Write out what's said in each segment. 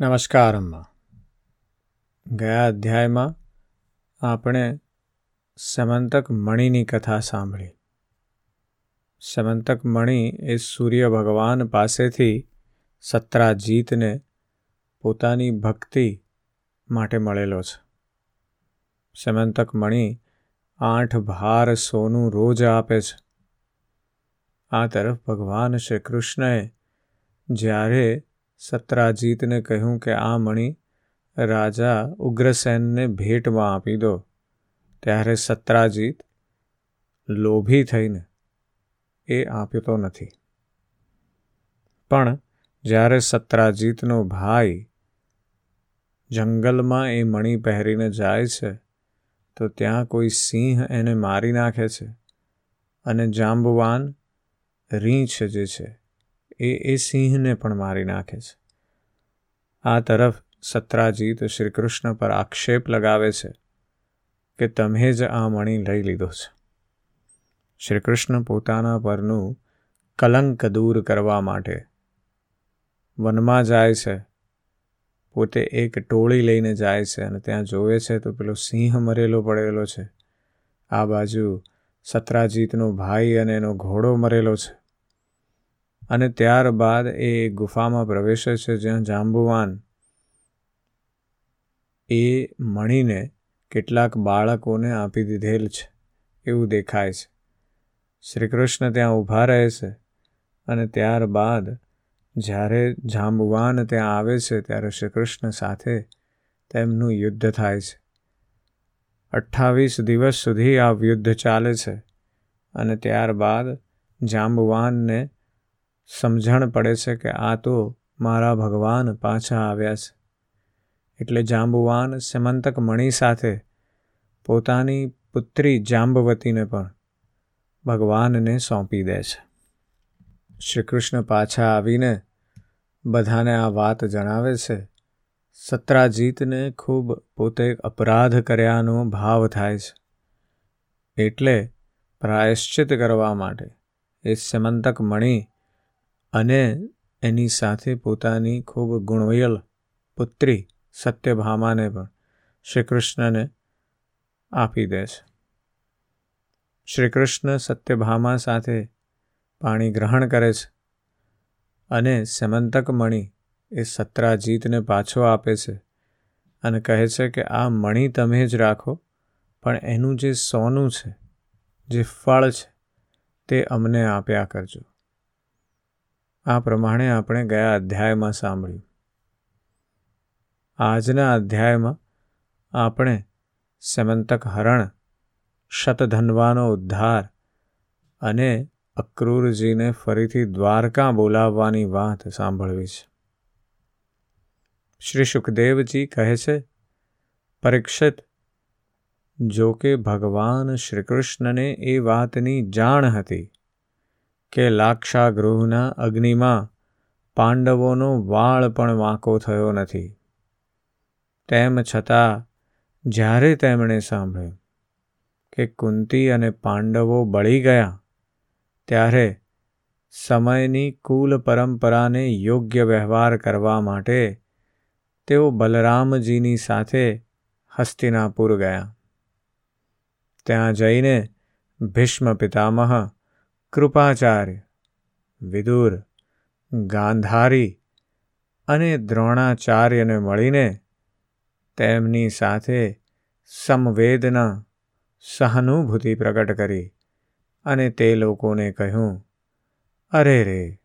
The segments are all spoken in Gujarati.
નમસ્કાર અમ્મા ગયા અધ્યાયમાં આપણે સમંતક મણિની કથા સાંભળી. સમંતક મણિ એ સૂર્ય ભગવાન પાસેથી સત્રાજીતને પોતાની ભક્તિ માટે મળેલો છે. સમંતક મણિ આઠ ભાર સોનું રોજ આપે છે. આ તરફ ભગવાન શ્રી કૃષ્ણએ જ્યારે સત્રાજીતને કહ્યું કે, આ મણી રાજા ઉગ્રસેનને ભેટમાં આપી દો. ત્યારે સત્રાજીત લોભી થઈને એ આપતો નથી. પણ જ્યારે સત્રાજીતનો ભાઈ જંગલમાં એ મણી પહેરીને જાય છે, તો ત્યાં કોઈ સિંહ એને મારી નાખે છે અને જાંબવાન રીંછ જે છે એ એ સિંહને પણ મારી નાખે છે. આ તરફ સત્રાજીત શ્રી કૃષ્ણ પર આક્ષેપ લગાવે છે કે તમે જ આ મણી લઈ લીધો છે. શ્રી કૃષ્ણ પોતાના પરનું કલંક દૂર કરવા માટે વનમાં જાય છે. પોતે એક ટોળી લઈને જાય છે અને ત્યાં જોવે છે તો પેલો સિંહ મરેલો પડેલો છે. આ બાજુ સત્રાજીતનો ભાઈ અને એનો ઘોડો મરેલો છે. અને ત્યારબાદ એ ગુફામાં પ્રવેશે છે, જ્યાં જાંબુવાન એ મણીને કેટલાક બાળકોને આપી દીધેલ છે, એવું દેખાય છે. શ્રી કૃષ્ણ ત્યાં ઊભા રહે છે અને ત્યારબાદ જ્યારે જાંબુવાન ત્યાં આવે છે, ત્યારે શ્રી કૃષ્ણ સાથે તેમનું યુદ્ધ થાય છે. અઠ્ઠાવીસ દિવસ સુધી આ યુદ્ધ ચાલે છે અને ત્યારબાદ જાંબુવાનને સમજણ પડે છે કે આ તો મારા ભગવાન પાછા આવ્યા છે. એટલે જાંબુવાન સેમંતક મણિ સાથે પોતાની પુત્રી જાંબવતીને પણ ભગવાનને સોંપી દે છે. શ્રી કૃષ્ણ પાછા આવીને બધાને આ વાત જણાવે છે. સત્રાજીતને ખૂબ પોતે અપરાધ કર્યાનો ભાવ થાય છે. એટલે પ્રાયશ્ચિત કરવા માટે એ સમંતક મણિ અને એની સાથે પોતાની ખૂબ ગુણવયલ પુત્રી સત્યભામાને પણ શ્રી કૃષ્ણને આપી દે છે. શ્રી કૃષ્ણ સત્યભામા સાથે પાણી ગ્રહણ કરે છે અને સમંતક મણિ એ સત્રાજીતને પાછો આપે છે અને કહે છે કે, આ મણિ તમે જ રાખો, પણ એનું જે સોનું છે, જે ફળ છે, તે અમને આપ્યા કરજો. આ પ્રમાણે આપણે ગયા અધ્યાયમાં સાંભળ્યું. આજના અધ્યાયમાં આપણે સમંતક હરણ, શતધન્વાનો ઉદ્ધાર અને અક્રૂરજીને ફરીથી દ્વારકા બોલાવવાની વાત સાંભળવી છે. શ્રી સુખદેવજી કહે છે, પરીક્ષિત, જો કે ભગવાન શ્રીકૃષ્ણને એ વાતની જાણ હતી કે લાક્ષાગૃહના અગ્નિમાં પાંડવોનો વાળ પણ વાંકો થયો નથી. તેમ છતાં જ્યારે તેમણે સાંભળ્યું કે કુંતી અને પાંડવો બળી ગયા, ત્યારે સમયની કુલ પરંપરાને યોગ્ય વ્યવહાર કરવા માટે તેઓ બલરામજીની સાથે હસ્તિનાપુર ગયા. ત્યાં જઈને ભીષ્મ પિતામહ કૃપાચાર્ય, વિદુર, ગાંધારી અને દ્રોણાચાર્યને મળીને તેમની સાથે સમવેદના સહાનુભૂતિ પ્રગટ કરી અને તે લોકોને કહ્યું, અરે રે,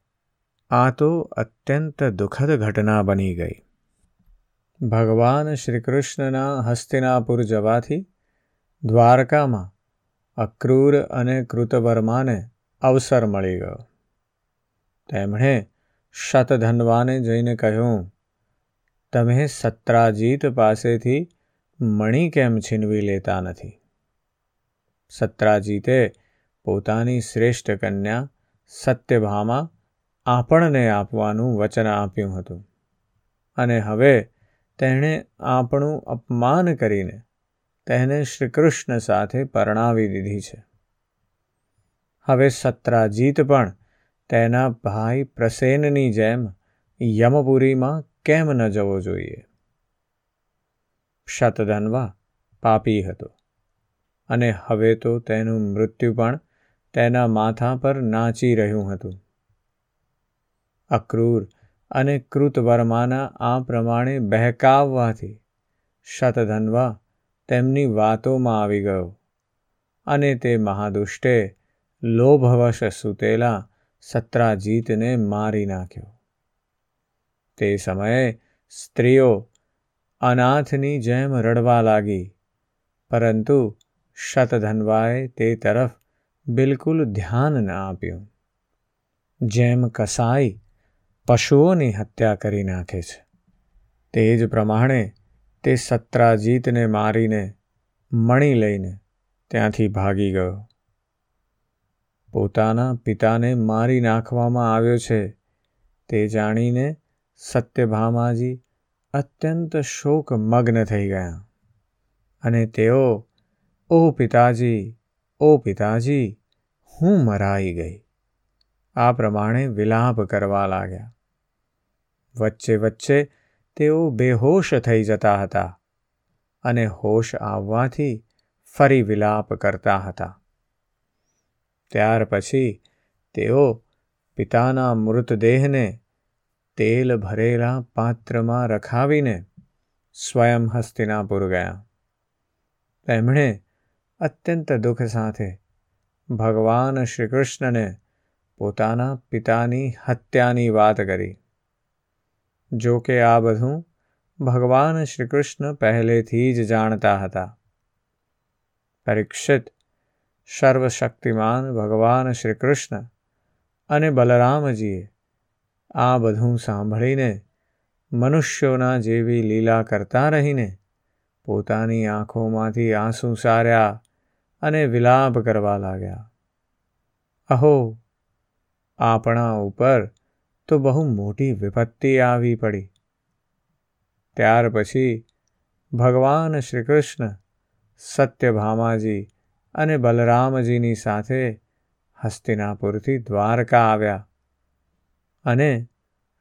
આ તો અત્યંત દુઃખદ ઘટના બની ગઈ. ભગવાન શ્રી કૃષ્ણના હસ્તિનાપુર જવાથી દ્વારકામાં અક્રૂર અને કૃતવર્માને અવસર મળી ગયો. તેમણે શતધનવાને જઈને કહ્યું, તમે સત્રાજીત પાસેથી મણી કેમ છીનવી લેતા નથી? સત્રાજીતે પોતાની શ્રેષ્ઠ કન્યા સત્યભામા આપણને આપવાનું વચન આપ્યું હતું. અને હવે તેણે આપણું અપમાન કરીને તેને શ્રીકૃષ્ણ સાથે પરણાવી દીધી છે. હવે સત્રાજીત પણ તેના ભાઈ પ્રસેનની જેમ યમપુરીમાં કેમ ન જવો જોઈએ? શતધનવા પાપી હતો અને હવે તો તેનું મૃત્યુ પણ તેના માથા પર નાચી રહ્યું હતું. અક્રૂર અને કૃતવર્માના આ પ્રમાણે બહેકાવવાથી શતધનવા તેમની વાતોમાં આવી ગયો અને તે મહાદુષ્ટે લોભવશ સૂતેલા સત્રાજીતને મારી નાખ્યો તે સમયે સ્ત્રીઓ અનાથની જેમ રડવા લાગી પરંતુ શતધનવાએ તે તરફ બિલકુલ ધ્યાન ન આપ્યું જેમ કસાઈ પશુઓની હત્યા કરી નાખે છે તે જ પ્રમાણે તે સત્રાજીતને મારીને મણી લઈને ત્યાંથી ભાગી ગયો પોતાના પિતાને મારી નાખવામાં આવ્યો છે. તે જાણીને સત્યભામાજી અત્યંત શોકમગ્ન થઈ ગયા અને તેઓ, ઓ પિતાજી ઓ પિતાજી, હું મરાઈ ગઈ. આ પ્રમાણે વિલાપ કરવા લાગ્યા. વચ્ચે વચ્ચે તેઓ બેહોશ થઈ જતા હતા અને હોશ આવવાથી ફરી વિલાપ કરતા હતા. ત્યાર પછી તેઓ પિતાના મૃતદેહને તેલ ભરેલા પાત્રમાં રખાવીને સ્વયં હસ્તિનાપુર ગયા. તેમણે અત્યંત દુઃખ સાથે ભગવાન શ્રીકૃષ્ણને પોતાના પિતાની હત્યાની વાત કરી. જો કે આ બધું ભગવાન શ્રીકૃષ્ણ પહેલેથી જ જાણતા હતા. પરીક્ષિત સર્વશક્તિમાન ભગવાન શ્રી કૃષ્ણ અને બલરામજીએ આ બધું સાંભળીને મનુષ્યોના જેવી લીલા કરતા રહીને પોતાની આંખોમાંથી આંસુ સાર્યા અને વિલાપ કરવા લાગ્યા. અહો, આપણા ઉપર તો બહુ મોટી વિપત્તિ આવી પડી. ત્યાર પછી ભગવાન શ્રીકૃષ્ણ સત્યભામાજી અને બલરામજીની સાથે હસ્તિનાપુરથી દ્વારકા આવ્યા અને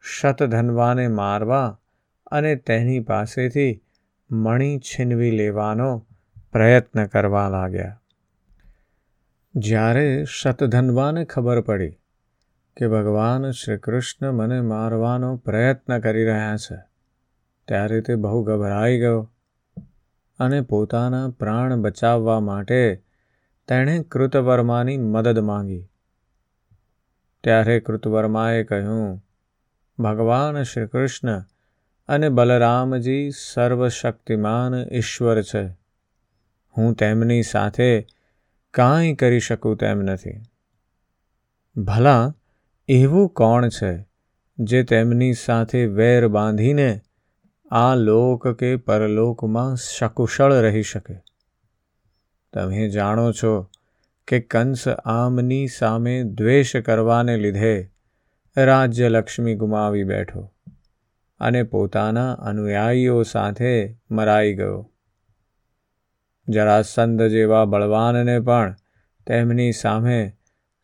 શતધનવાને મારવા અને તેની પાસેથી મણી છીનવી લેવાનો પ્રયત્ન કરવા લાગ્યા. જ્યારે શતધનવાને ખબર પડી કે ભગવાન શ્રી કૃષ્ણ મને મારવાનો પ્રયત્ન કરી રહ્યા છે, ત્યારે તે બહુ ગભરાઈ ગયો અને પોતાના પ્રાણ બચાવવા માટે તેણે કૃતવર્માની મદદ માંગી. ત્યારે કૃતવર્માએ કહ્યું, ભગવાન શ્રી કૃષ્ણ અને બલરામજી સર્વશક્તિમાન ઈશ્વર છે. હું તેમની સાથે કાંઈ કરી શકું તેમ નથી. ભલા એવું કોણ છે જે તેમની સાથે વેર બાંધીને આ લોક કે પરલોકમાં સકુશળ રહી શકે? તમે જાણો છો કે કંસ આમની સામે દ્વેષ કરવાને લીધે રાજ્યલક્ષ્મી ગુમાવી બેઠો અને પોતાના અનુયાયીઓ સાથે મરાઈ ગયો. જરાસંદ જેવા બળવાનને પણ તેમની સામે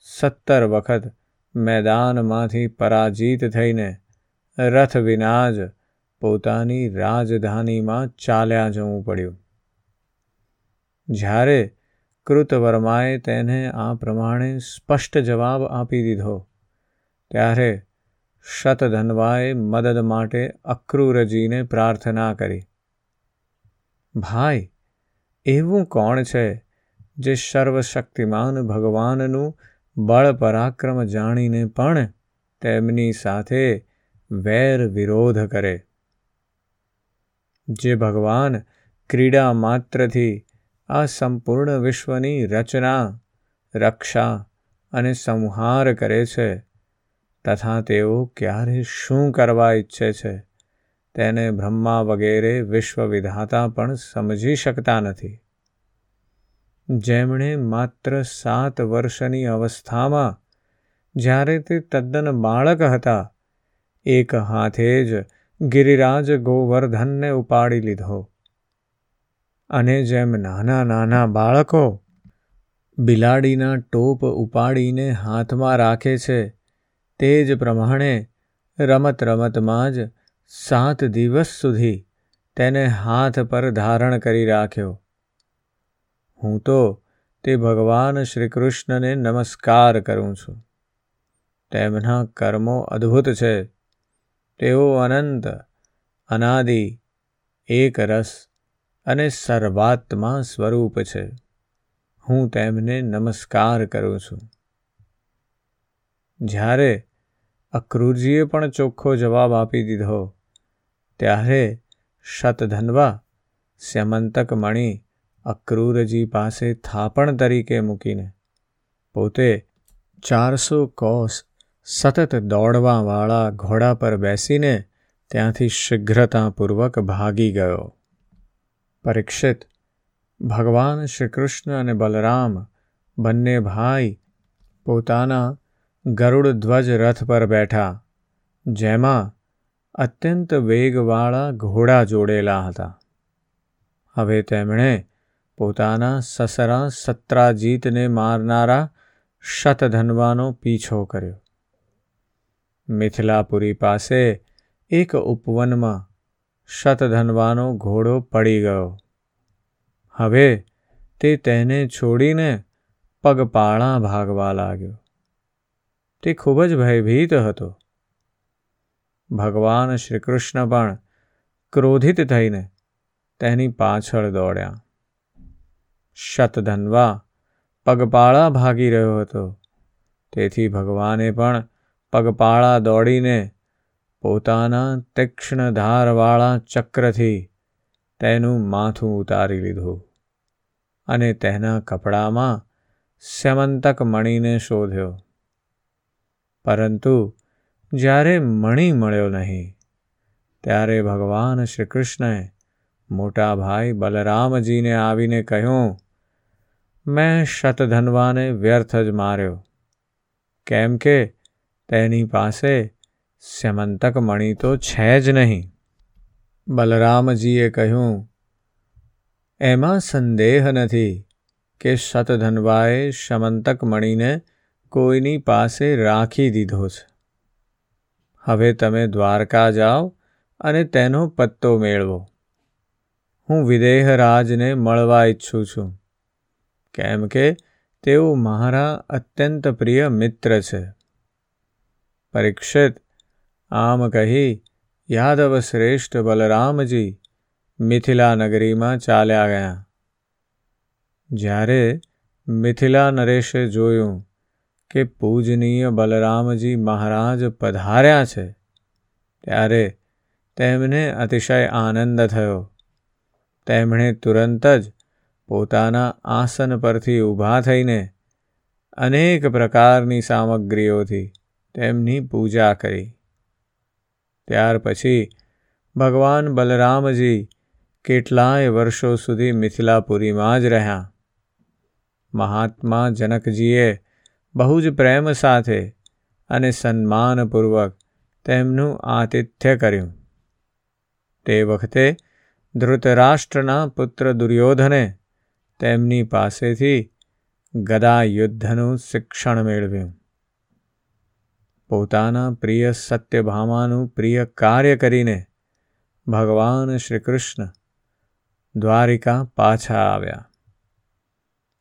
સત્તર વખત મેદાનમાંથી પરાજિત થઈને રથ વિના જ પોતાની રાજધાનીમાં ચાલ્યા જવું પડ્યું. જ્યારે કૃતવર્માએ તેને આ પ્રમાણે સ્પષ્ટ જવાબ આપી દીધો, ત્યારે શતધનવાએ મદદ માટે અક્રૂરજીને પ્રાર્થના કરી, ભાઈ, એવું કોણ છે જે સર્વશક્તિમાન ભગવાનનું બળ પરાક્રમ જાણીને પણ તેમની સાથે વેર વિરોધ કરે? જે ભગવાન ક્રીડા માત્રથી આ સંપૂર્ણ વિશ્વની રચના, રક્ષા અને સંહાર કરે છે. તથા તેઓ ક્યારે શું કરવા ઈચ્છે છે, તેને બ્રહ્મા વગેરે વિશ્વવિધાતા પણ સમજી શકતા નથી. જેમણે માત્ર સાત વર્ષની અવસ્થામાં, જ્યારે તે તદ્દન બાળક હતા, એક હાથે જ ગિરિરાજ ગોવર્ધનને ઉપાડી લીધો. અને જેમ નાના નાના બાળકો બિલાડીના ટોપ ઉપાડીને હાથમાં રાખે છે, તે જ પ્રમાણે રમત રમતમાં જ સાત દિવસ સુધી તેને હાથ પર ધારણ કરી રાખ્યો. હું તો તે ભગવાન શ્રી કૃષ્ણને નમસ્કાર કરું છું. તેમના કર્મો અદ્ભુત છે. તેઓ અનંત, અનાદિ, એક રસ અને સર્વાત્મા સ્વરૂપ છે. હું તેમને નમસ્કાર કરું છું. જ્યારે અક્રૂરજીએ પણ ચોખ્ખો જવાબ આપી દીધો, ત્યારે શતધનવા સ્યમંતક મણી અક્રૂરજી પાસે થાપણ તરીકે મૂકીને પોતે ચારસો કોસ સતત દોડવાવાળા ઘોડા પર બેસીને ત્યાંથી શીઘ્રતાપૂર્વક ભાગી ગયો. પરીક્ષિત. ભગવાન શ્રી કૃષ્ણ અને બલરામ બંને ભાઈ પોતાના ગરુડ ધ્વજ રથ પર બેઠા, જેમાં અત્યંત વેગવાળા ઘોડા જોડેલા હતા. હવે તેમણે પોતાના સસરા સત્રાજીતને મારનારા શતધનવાનો પીછો કર્યો. મિથિલાપુરી પાસે એક ઉપવનમાં શતધનવાનો ઘોડો પડી ગયો. હવે તે તેને છોડીને પગપાળા ભાગવા લાગ્યો. તે ખૂબ જ ભયભીત હતો. ભગવાન શ્રી કૃષ્ણ પણ ક્રોધિત થઈને તેની પાછળ દોડ્યા. શતધનવા પગપાળા ભાગી રહ્યો હતો. તેથી ભગવાને પણ પગપાળા દોડીને પોતાના તીક્ષ્ણ ધારવાળા ચક્રથી તેનું માથું ઉતારી લીધું અને તેના કપડામાં સમંતક મણીને શોધ્યો. પરંતુ જ્યારે મણી મળ્યો નહીં, ત્યારે ભગવાન શ્રી કૃષ્ણએ મોટા ભાઈ બલરામજીને આવીને કહ્યું, મેં શતધનવાને વ્યર્થ જ માર્યો. કેમ કે તેની પાસે સ્યમંતક મણી તો છે જ નહીં. બલરામજીએ કહ્યું, એમાં સંદેહ નથી કે શતધનવાએ શમંતક મણીને કોઈની પાસે રાખી દીધો છે. હવે તમે દ્વારકા જાઓ અને તેનો પત્તો મેળવો. હું વિદેહરાજને મળવા ઈચ્છું છું. કેમ કે તેઓ મારા અત્યંત પ્રિય મિત્ર છે. પરીક્ષિત આમ કહી યાદવ શ્રેષ્ઠ બલરામજી મિથિલા નગરીમાં ચાલ્યા ગયા જ્યારે મિથિલા નરેશે જોયું કે પૂજનીય બલરામજી મહારાજ પધાર્યા છે ત્યારે તેમને અતિશય આનંદ થયો તેમણે તુરંત જ પોતાના આસન પરથી ઊભા થઈને અનેક પ્રકારની સામગ્રીઓથી તેમની પૂજા કરી ત્યાર પછી ભગવાન બલરામજી કેટલાય વર્ષો સુધી મિથિલાપુરીમાં જ રહ્યા. મહાત્મા જનકજીએ બહુ જ પ્રેમ સાથે અને સન્માનપૂર્વક તેમનું આતિથ્ય કર્યું. તે વખતે ધૃતરાષ્ટ્રના પુત્ર દુર્યોધને તેમની પાસેથી ગદા યુદ્ધનું શિક્ષણ મેળવ્યું. પોતાના પ્રિય સત્યભામાનું પ્રિય કાર્ય કરીને ભગવાન શ્રી કૃષ્ણ દ્વારિકા પાછા આવ્યા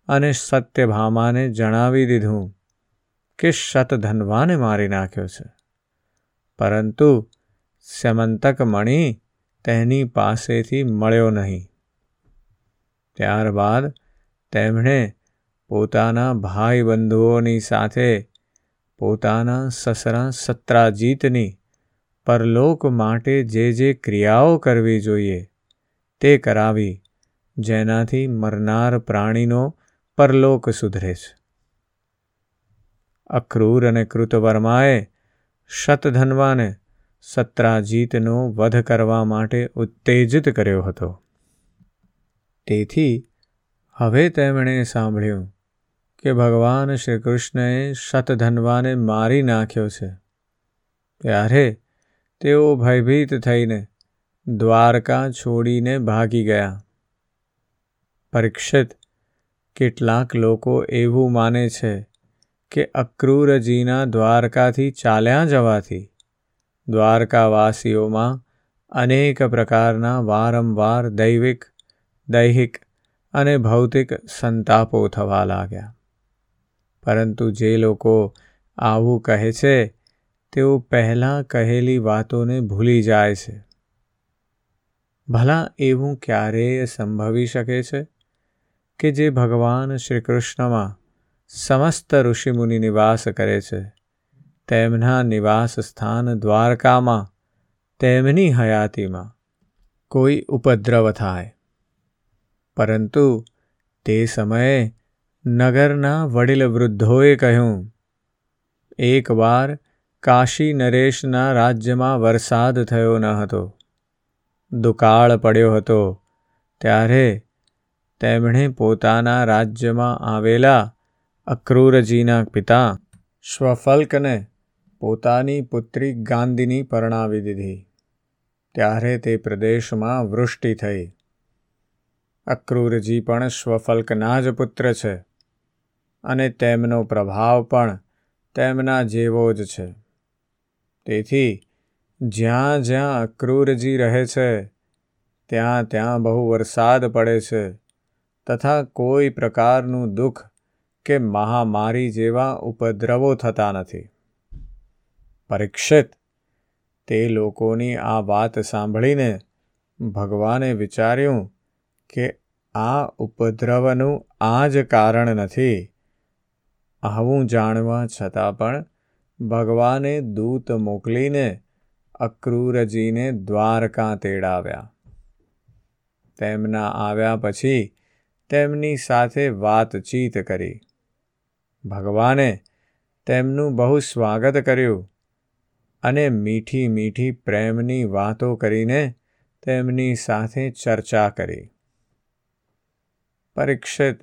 અને સત્યભામાને જણાવી દીધું કે શતધનવાને મારી નાખ્યો છે. પરંતુ સ્યમંતક મણી તેની પાસેથી મળ્યો નહીં. ત્યારબાદ તેમણે પોતાના ભાઈ બંધુઓની સાથે પોતાના સસરા સત્રાજીતની પરલોક માટે જે જે ક્રિયાઓ કરવી જોઈએ, તે કરાવી, જેનાથી મરનાર પ્રાણીનો પરલોક સુધરે છે. અક્રૂર અને કૃતવર્માએ શતધનવાને સત્રાજીતનો વધ કરવા માટે ઉત્તેજિત કર્યો હતો. તેથી હવે તેમણે સાંભળ્યું કે ભગવાન શ્રી કૃષ્ણએ શતધનવાને મારી નાખ્યો છે. ત્યારે તેઓ ભયભીત થઈને દ્વારકા છોડીને ભાગી ગયા. પરીક્ષિત કેટલાક લોકો એવું માને છે કે અક્રૂરજીના દ્વારકાથી ચાલ્યા જવાથી દ્વારકાવાસીઓમાં અનેક પ્રકારના વારંવાર દૈવિક, દૈહિક અને ભૌતિક સંતાપો થવા લાગ્યા. પરંતુ જે લોકો આવું કહે છે, તેઓ પહેલાં કહેલી વાતોને ભૂલી જાય છે. ભલા એવું ક્યારેય સંભવી શકે છે કે જે ભગવાન શ્રી કૃષ્ણમાં સમસ્ત ઋષિમુનિ નિવાસ કરે છે? તેમના નિવાસ સ્થાન દ્વારકામાં, તેમની હયાતીમાં કોઈ ઉપદ્રવ થાય. પરંતુ તે સમયે નગરના વડીલ વૃદ્ધોએ કહ્યું એકવાર કાશી નરેશના રાજ્યમાં વરસાદ થયો ન હતો. દુકાળ પડ્યો હતો. ત્યારે તેમણે પોતાના રાજ્યમાં આવેલા અક્રૂરજીના પિતા શ્વફલ્કને પોતાની પુત્રી ગાંધીની પરણાવી દીધી. ત્યારે તે પ્રદેશમાં વૃષ્ટિ થઈ. અક્રૂરજી પણ શ્વફલ્કના જ પુત્ર છે. અને તેમનો પ્રભાવ પણ તેમના જેવો જ છે. તેથી, જ્યાં જ્યાં અક્રૂરજી રહે છે, ત્યાં ત્યાં બહુ વરસાદ પડે છે, તથા કોઈ પ્રકારનું દુઃખ કે મહામારી જેવા ઉપદ્રવો થતા નથી. પરીક્ષિત, તે લોકોની આ વાત સાંભળીને ભગવાને વિચાર્યું કે આ ઉપદ્રવનું આ જ કારણ નથી આવું જાણવા છતાં પણ ભગવાને દૂત મોકલીને અક્રૂરજીને દ્વારકા તેડાવ્યા. તેમના આવ્યા પછી તેમની સાથે વાતચીત કરી. ભગવાને તેમનું બહુ સ્વાગત કર્યું અને મીઠી મીઠી પ્રેમની વાતો કરીને તેમની સાથે ચર્ચા કરી. પરીક્ષિત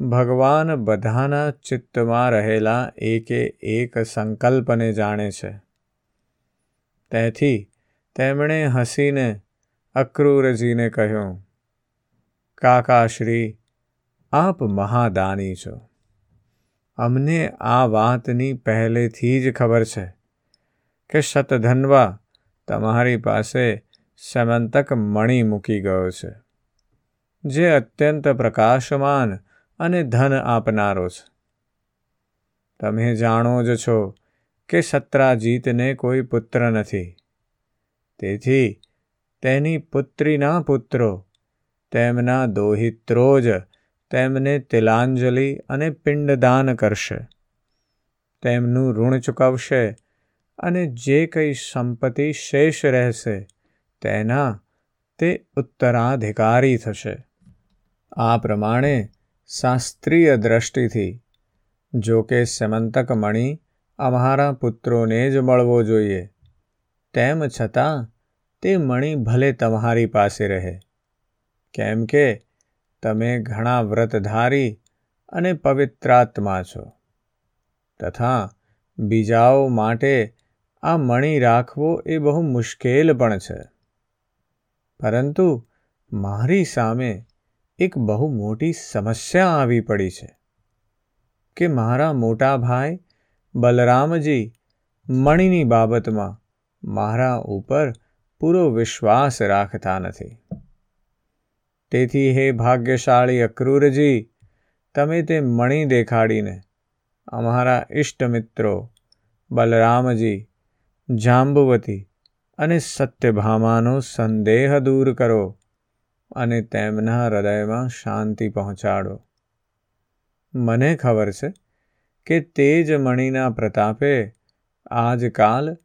ભગવાન બધાના ચિત્તમાં રહેલા એકે એક સંકલ્પને જાણે છે. તેથી તેમણે હસીને અક્રૂરજીને કહ્યું કાકાશ્રી આપ મહાદાની છો. અમને આ વાતની પહેલેથી જ ખબર છે કે શતધન્વા તમારી પાસે સમંતક મણી મૂકી ગયો છે, જે અત્યંત પ્રકાશમાન અને ધન આપનારો છે. તમે જાણો જ છો કે સત્રાજીતને કોઈ પુત્ર નથી. તેથી તેની પુત્રીના પુત્રો, તેમના દોહિત્રો જ તેમને તિલાંજલિ અને પિંડદાન કરશે. તેમનું ઋણ ચૂકવશે અને જે કંઈ સંપત્તિ શેષ રહેશે તેના તે ઉત્તરાધિકારી થશે. આ પ્રમાણે શાસ્ત્રીય દ્રષ્ટિથી, જો કે સમંતક મણી અમારા પુત્રોને જ મળવો જોઈએ. તેમ છતાં, તે મણી ભલે તમારી પાસે રહે. કેમ કે, તમે ઘણા વ્રતધારી અને પવિત્રાત્મા છો. તથા, બીજાઓ માટે આ મણી રાખવો એ બહુ મુશ્કેલ પણ છે. પરંતુ મારી સામે એક બહુ મોટી સમસ્યા આવી પડી છે કે મારા મોટા ભાઈ બલરામજી મણીની બાબતમાં મારા ઉપર પૂરો વિશ્વાસ રાખતા નથી. તેથી હે ભાગ્યશાળી અક્રૂરજી, તમે તે મણી દેખાડીને અમારા ઇષ્ટ મિત્રો બલરામજી, જાંબુવતી અને સત્યભામાનો સંદેહ દૂર કરો. અને તેમના હૃદયમાં શાંતિ પહોંચાડો. મને ખબર છે કે તે જ મણીના પ્રતાપે આજકાલ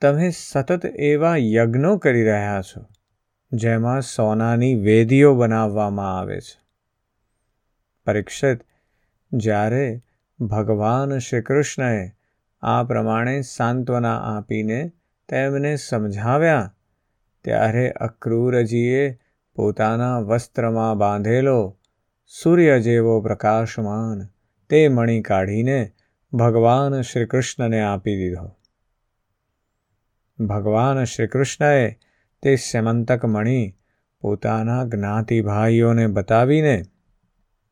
તમે સતત એવા યજ્ઞો કરી રહ્યા છો, જેમાં સોનાની વેદીઓ બનાવવામાં આવે છે. પરીક્ષિત, જ્યારે ભગવાન શ્રી કૃષ્ણએ આ પ્રમાણે સાંત્વના આપીને તેમને સમજાવ્યા, ત્યારે અક્રૂરજીએ પોતાના વસ્ત્રમાં બાંધેલો સૂર્ય જેવો પ્રકાશમાન તે મણી કાઢીને ભગવાન શ્રીકૃષ્ણને આપી દીધો. ભગવાન શ્રીકૃષ્ણએ તે સેમંતક મણી પોતાના જ્ઞાતિભાઈઓને બતાવીને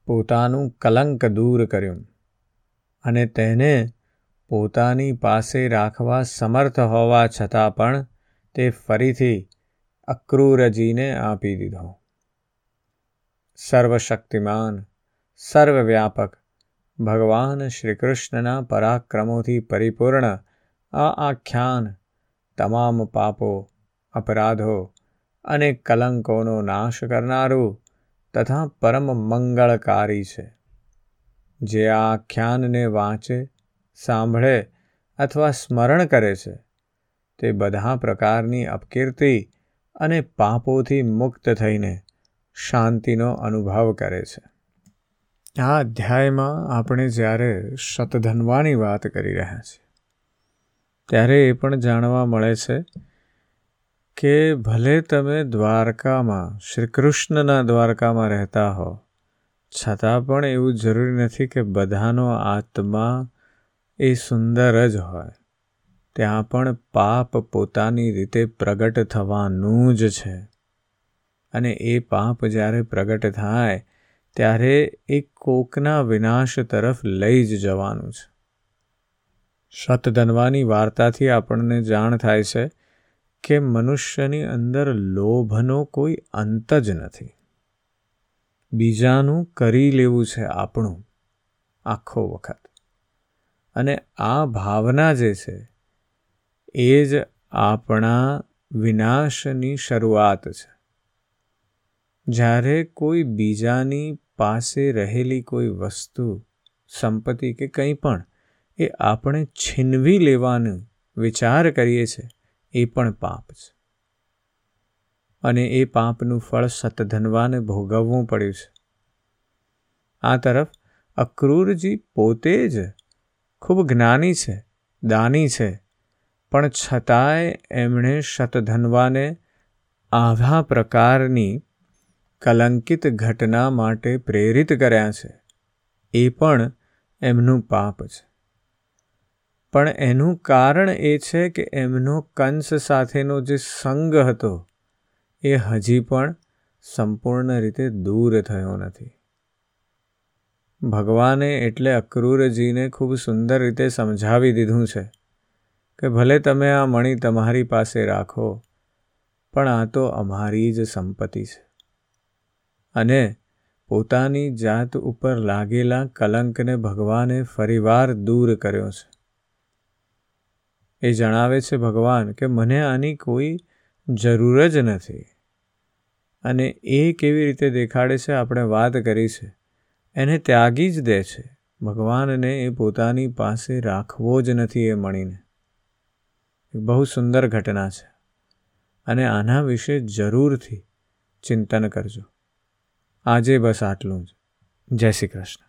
પોતાનું કલંક દૂર કર્યું અને તેને પોતાની પાસે રાખવા સમર્થ હોવા છતાં પણ તે ફરીથી અક્રૂરજીને આપી દીધો સર્વશક્તિમાન સર્વવ્યાપક ભગવાન શ્રી કૃષ્ણના પરાક્રમોથી પરિપૂર્ણ આ આખ્યાન તમામ પાપો અપરાધો અને કલંકોનો નાશ કરનારું તથા પરમ મંગળકારી છે જે આ આખ્યાનને વાંચે સાંભળે અથવા સ્મરણ કરે છે તે બધા પ્રકારની અપકીર્તિ અને પાપોથી મુક્ત થઈને શાંતિનો અનુભવ કરે છે. આ અધ્યાયમાં આપણે જ્યારે શતધનવાની વાત કરી રહ્યા છીએ, ત્યારે એ પણ જાણવા મળે છે કે ભલે તમે દ્વારકામાં શ્રી કૃષ્ણના દ્વારકામાં રહેતા હો, છતાં પણ એવું જરૂરી નથી કે બધાનો આત્મા એ સુંદર જ હોય. ત્યાં પણ પાપ પોતાની રીતે પ્રગટ થવાનું જ છે. અને એ પાપ જ્યારે પ્રગટ થાય, ત્યારે એ કોકના વિનાશ તરફ લઈ જ જવાનું છે. શતધનવાની વાર્તાથી આપણને જાણ થાય છે કે મનુષ્યની અંદર લોભનો કોઈ અંત જ નથી. બીજાનું કરી લેવું છે આપણું, આખો વખત. અને આ ભાવના જે છે એ જ આપણા વિનાશની શરૂઆત છે. જ્યારે કોઈ બીજાની પાસે રહેલી કોઈ વસ્તુ, સંપત્તિ કે કંઈ પણ એ આપણે છીનવી લેવાનું વિચાર કરીએ છીએ એ પણ પાપ છે. અને એ પાપનું ફળ સતધનવાને ભોગવવું પડ્યું છે. આ તરફ અક્રૂરજી પોતે જ ખૂબ જ્ઞાની છે, દાની છે પણ છતાંય એમણે શતધનવાને આવા પ્રકારની કલંકિત ઘટના માટે પ્રેરિત કર્યા છે. એ પણ એમનું પાપ છે. પણ એનું કારણ એ છે કે એમનો કંસ સાથેનો જે સંગ હતો, એ હજી પણ સંપૂર્ણ રીતે દૂર થયો નથી. ભગવાને એટલે અક્રૂરજીને ખૂબ સુંદર રીતે સમજાવી દીધું છે. કે ભલે તમે આ મણી તમારી પાસે રાખો, પણ આ તો અમારી જ સંપત્તિ છે. અને પોતાની જાત ઉપર લાગેલા કલંકને ભગવાને ફરીવાર દૂર કર્યો છે. એ જણાવે છે ભગવાન કે મને આની કોઈ જરૂર જ નથી. અને એ કેવી રીતે દેખાડે છે આપણે વાત કરી છે. એને ત્યાગી જ દે છે. ભગવાનને એ પોતાની પાસે રાખવો જ નથી એ મણીને. બહુ સુંદર ઘટના છે. અને આના વિશે જરૂરથી ચિંતન કરજો. આજે બસ આટલું જ. જય શ્રી કૃષ્ણ.